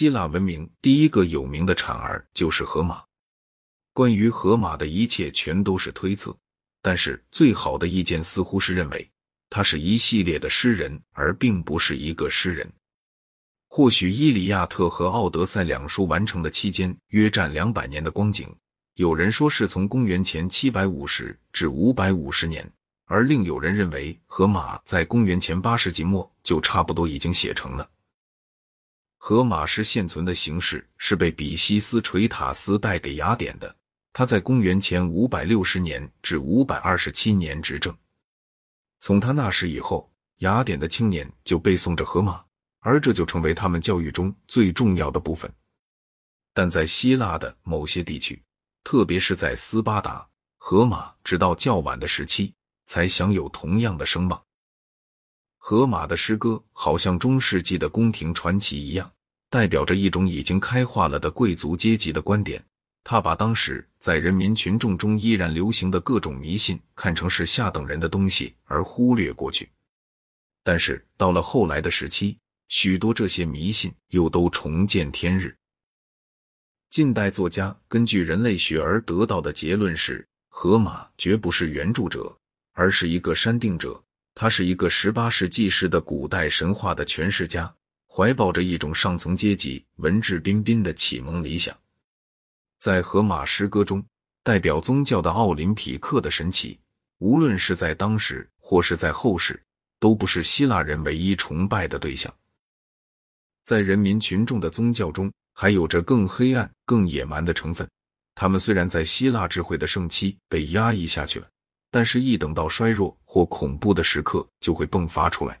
希腊文明第一个有名的产儿就是荷马。关于荷马的一切全都是推测，但是最好的意见似乎是认为他是一系列的诗人，而并不是一个诗人。或许《伊利亚特》和《奥德赛》两书完成的期间约占两百年的光景，有人说是从公元前七百五十至五百五十年，而另有人认为荷马在公元前八世纪末就差不多已经写成了。荷马诗现存的形式是被比西斯垂塔斯带给雅典的。他在公元前五百六十年至五百二十七年执政。从他那时以后，雅典的青年就背诵着荷马，而这就成为他们教育中最重要的部分。但在希腊的某些地区，特别是在斯巴达，荷马直到较晚的时期才享有同样的声望。荷马的诗歌好像中世纪的宫廷传奇一样，代表着一种已经开化了的贵族阶级的观点。他把当时在人民群众中依然流行的各种迷信看成是下等人的东西，而忽略过去。但是到了后来的时期，许多这些迷信又都重见天日。近代作家根据人类学而得到的结论是：荷马绝不是原著者，而是一个删定者。他是一个十八世纪时的古代神话的诠释家，怀抱着一种上层阶级文质彬彬的启蒙理想。在荷马诗歌中，代表宗教的奥林匹克的神奇，无论是在当时或是在后世，都不是希腊人唯一崇拜的对象。在人民群众的宗教中，还有着更黑暗、更野蛮的成分。他们虽然在希腊智慧的盛期被压抑下去了，但是一等到衰弱或恐怖的时刻，就会迸发出来。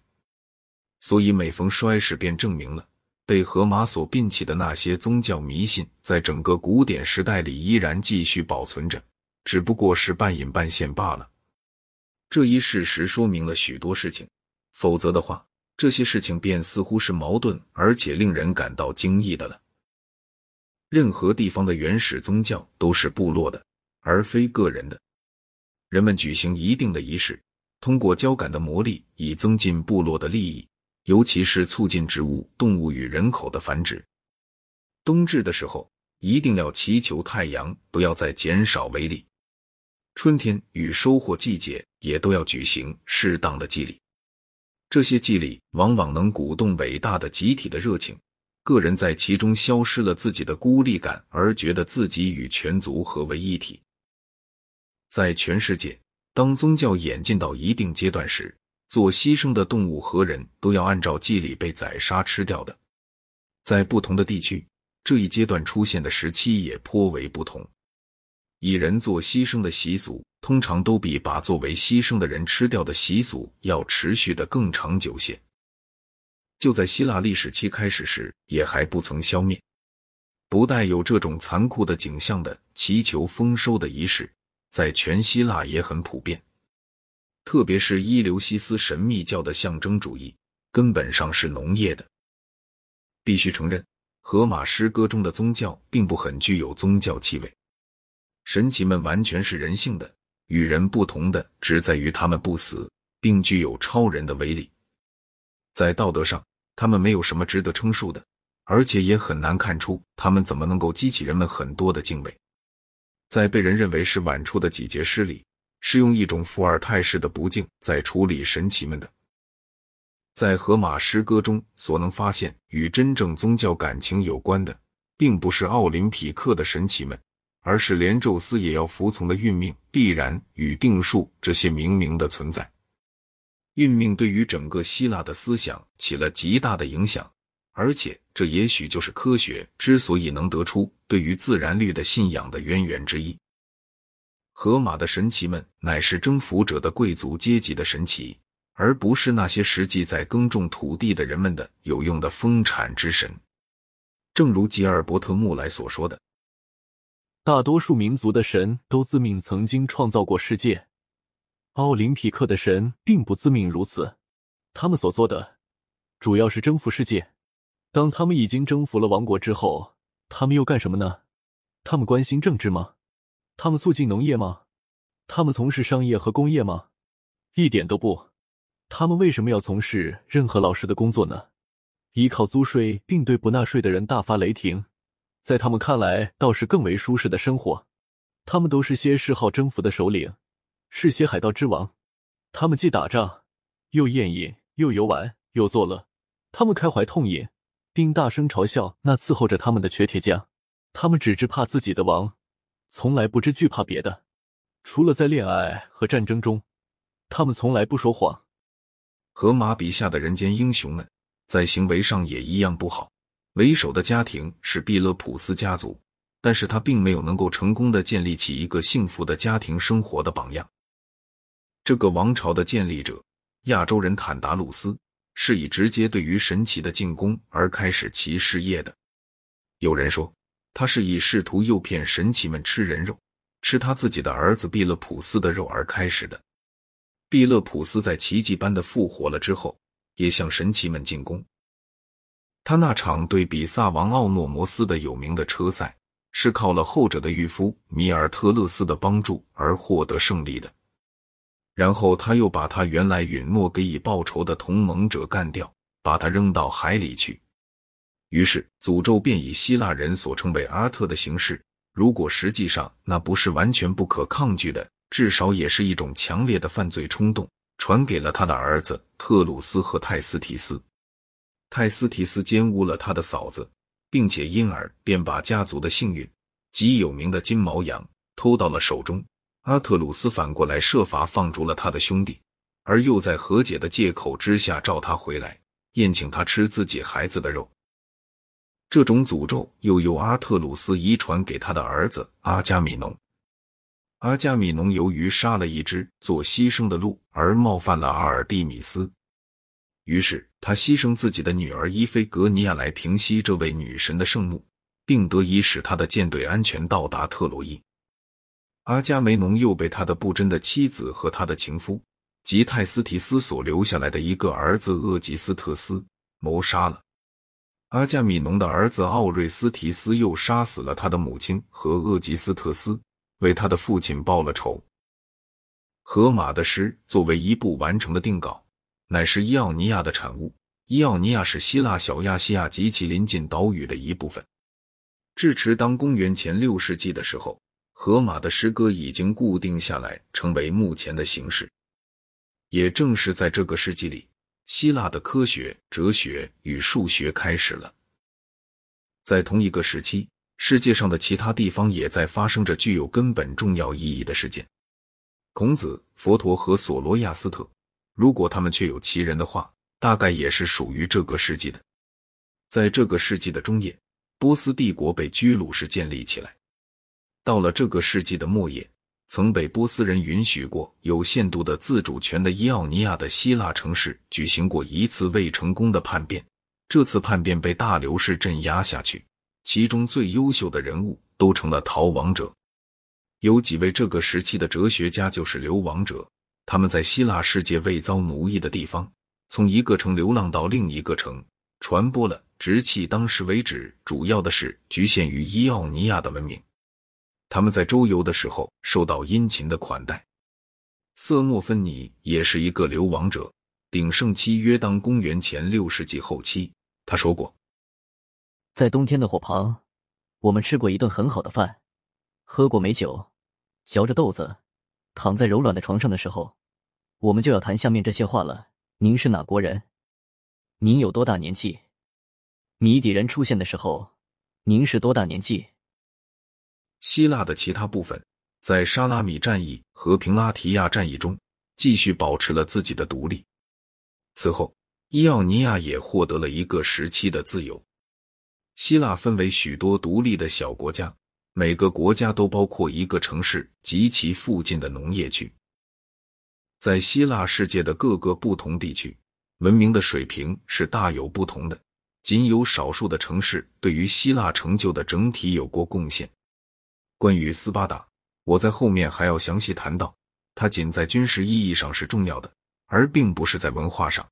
所以每逢衰时，便证明了。被荷马所摒弃的那些宗教迷信，在整个古典时代里依然继续保存着，只不过是半隐半现罢了。这一事实说明了许多事情，否则的话，这些事情便似乎是矛盾而且令人感到惊异的了。任何地方的原始宗教都是部落的，而非个人的。人们举行一定的仪式，通过交感的魔力，以增进部落的利益。尤其是促进植物、动物与人口的繁殖。冬至的时候，一定要祈求太阳不要再减少威力。春天与收获季节也都要举行适当的祭礼。这些祭礼往往能鼓动伟大的集体的热情，个人在其中消失了自己的孤立感，而觉得自己与全族合为一体。在全世界，当宗教演进到一定阶段时，做牺牲的动物和人都要按照祭礼被宰杀吃掉的。在不同的地区，这一阶段出现的时期也颇为不同。以人做牺牲的习俗，通常都比把作为牺牲的人吃掉的习俗要持续的更长久些。就在希腊历史期开始时，也还不曾消灭。不带有这种残酷的景象的祈求丰收的仪式，在全希腊也很普遍。特别是伊留西斯神秘教的象征主义，根本上是农业的。必须承认，荷马诗歌中的宗教并不很具有宗教气味。神奇们完全是人性的，与人不同的只在于他们不死，并具有超人的威力。在道德上，他们没有什么值得称述的，而且也很难看出他们怎么能够激起人们很多的敬畏。在被人认为是晚出的几节诗里。是用一种伏尔泰式的不敬在处理神奇们的，在荷马诗歌中所能发现与真正宗教感情有关的，并不是奥林匹克的神奇们，而是连宙斯也要服从的运命、必然与定数这些明明的存在。运命对于整个希腊的思想起了极大的影响，而且这也许就是科学之所以能得出对于自然律的信仰的渊源之一。荷马的神奇们乃是征服者的贵族阶级的神奇，而不是那些实际在耕种土地的人们的有用的丰产之神。正如吉尔伯特·穆莱所说的：“大多数民族的神都自命曾经创造过世界，奥林匹克的神并不自命如此。他们所做的主要是征服世界。当他们已经征服了王国之后，他们又干什么呢？他们关心政治吗？”他们促进农业吗？他们从事商业和工业吗？一点都不。他们为什么要从事任何老师的工作呢？依靠租税并对不纳税的人大发雷霆，在他们看来倒是更为舒适的生活。他们都是些嗜好征服的首领，是些海盗之王。他们既打仗，又宴饮，又游玩，又作乐。他们开怀痛饮，并大声嘲笑那伺候着他们的瘸铁匠。他们只知怕自己的王，从来不知惧怕别的。除了在恋爱和战争中，他们从来不说谎。荷马笔下的人间英雄们，在行为上也一样不好。为首的家庭是毕勒普斯家族，但是他并没有能够成功的建立起一个幸福的家庭生活的榜样。这个王朝的建立者亚洲人坦达鲁斯，是以直接对于神奇的进攻而开始其事业的。有人说，他是以试图诱骗神奇们吃人肉。吃他自己的儿子毕勒普斯的肉而开始的。毕勒普斯在奇迹般的复活了之后，也向神奇们进攻。他那场对比萨王奥诺摩斯的有名的车赛，是靠了后者的御夫米尔特勒斯的帮助而获得胜利的。然后他又把他原来允诺给以报仇的同盟者干掉，把他扔到海里去。于是诅咒便以希腊人所称为阿特的形式。如果实际上那不是完全不可抗拒的，至少也是一种强烈的犯罪冲动，传给了他的儿子特鲁斯和泰斯提斯。泰斯提斯奸污了他的嫂子，并且因而便把家族的幸运极有名的金毛羊偷到了手中。阿特鲁斯反过来设法放逐了他的兄弟，而又在和解的借口之下召他回来，宴请他吃自己孩子的肉。这种诅咒又由阿特鲁斯遗传给他的儿子阿加米农。阿加米农由于杀了一只做牺牲的鹿而冒犯了阿尔蒂米斯，于是他牺牲自己的女儿伊菲格尼亚来平息这位女神的圣怒，并得以使他的舰队安全到达特洛伊。阿加梅农又被他的不贞的妻子和他的情夫吉泰斯提斯所留下来的一个儿子厄吉斯特斯谋杀了。阿加米农的儿子奥瑞斯提斯又杀死了他的母亲和厄吉斯特斯，为他的父亲报了仇。荷马的诗作为一部完成的定稿，乃是伊奥尼亚的产物。伊奥尼亚是希腊小亚细亚极其临近岛屿的一部分。至迟当公元前六世纪的时候，荷马的诗歌已经固定下来，成为目前的形式。也正是在这个世纪里。希腊的科学、哲学与数学开始了。在同一个时期，世界上的其他地方也在发生着具有根本重要意义的事件。孔子、佛陀和索罗亚斯特，如果他们确有其人的话，大概也是属于这个世纪的。在这个世纪的中叶，波斯帝国被居鲁士建立起来。到了这个世纪的末叶。曾被波斯人允许过有限度的自主权的伊奥尼亚的希腊城市举行过一次未成功的叛变，这次叛变被大流士镇压下去，其中最优秀的人物都成了逃亡者。有几位这个时期的哲学家就是流亡者，他们在希腊世界未遭奴役的地方，从一个城流浪到另一个城，传播了直气当时为止主要的是局限于伊奥尼亚的文明。他们在周游的时候受到殷勤的款待。瑟诺芬尼也是一个流亡者，鼎盛期约当公元前六世纪后期。他说过，在冬天的火旁，我们吃过一顿很好的饭，喝过美酒，嚼着豆子，躺在柔软的床上的时候，我们就要谈下面这些话了。您是哪国人？您有多大年纪？谜底人出现的时候，您是多大年纪？希腊的其他部分在沙拉米战役和平拉提亚战役中继续保持了自己的独立。此后，伊奥尼亚也获得了一个时期的自由。希腊分为许多独立的小国家，每个国家都包括一个城市及其附近的农业区。在希腊世界的各个不同地区，文明的水平是大有不同的。仅有少数的城市对于希腊成就的整体有过贡献。关于斯巴达，我在后面还要详细谈到。它仅在军事意义上是重要的，而并不是在文化上。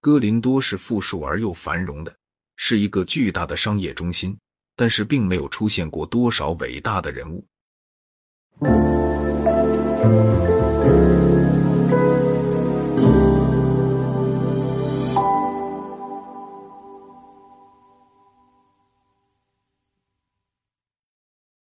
哥林多是富庶而又繁荣的，是一个巨大的商业中心，但是并没有出现过多少伟大的人物。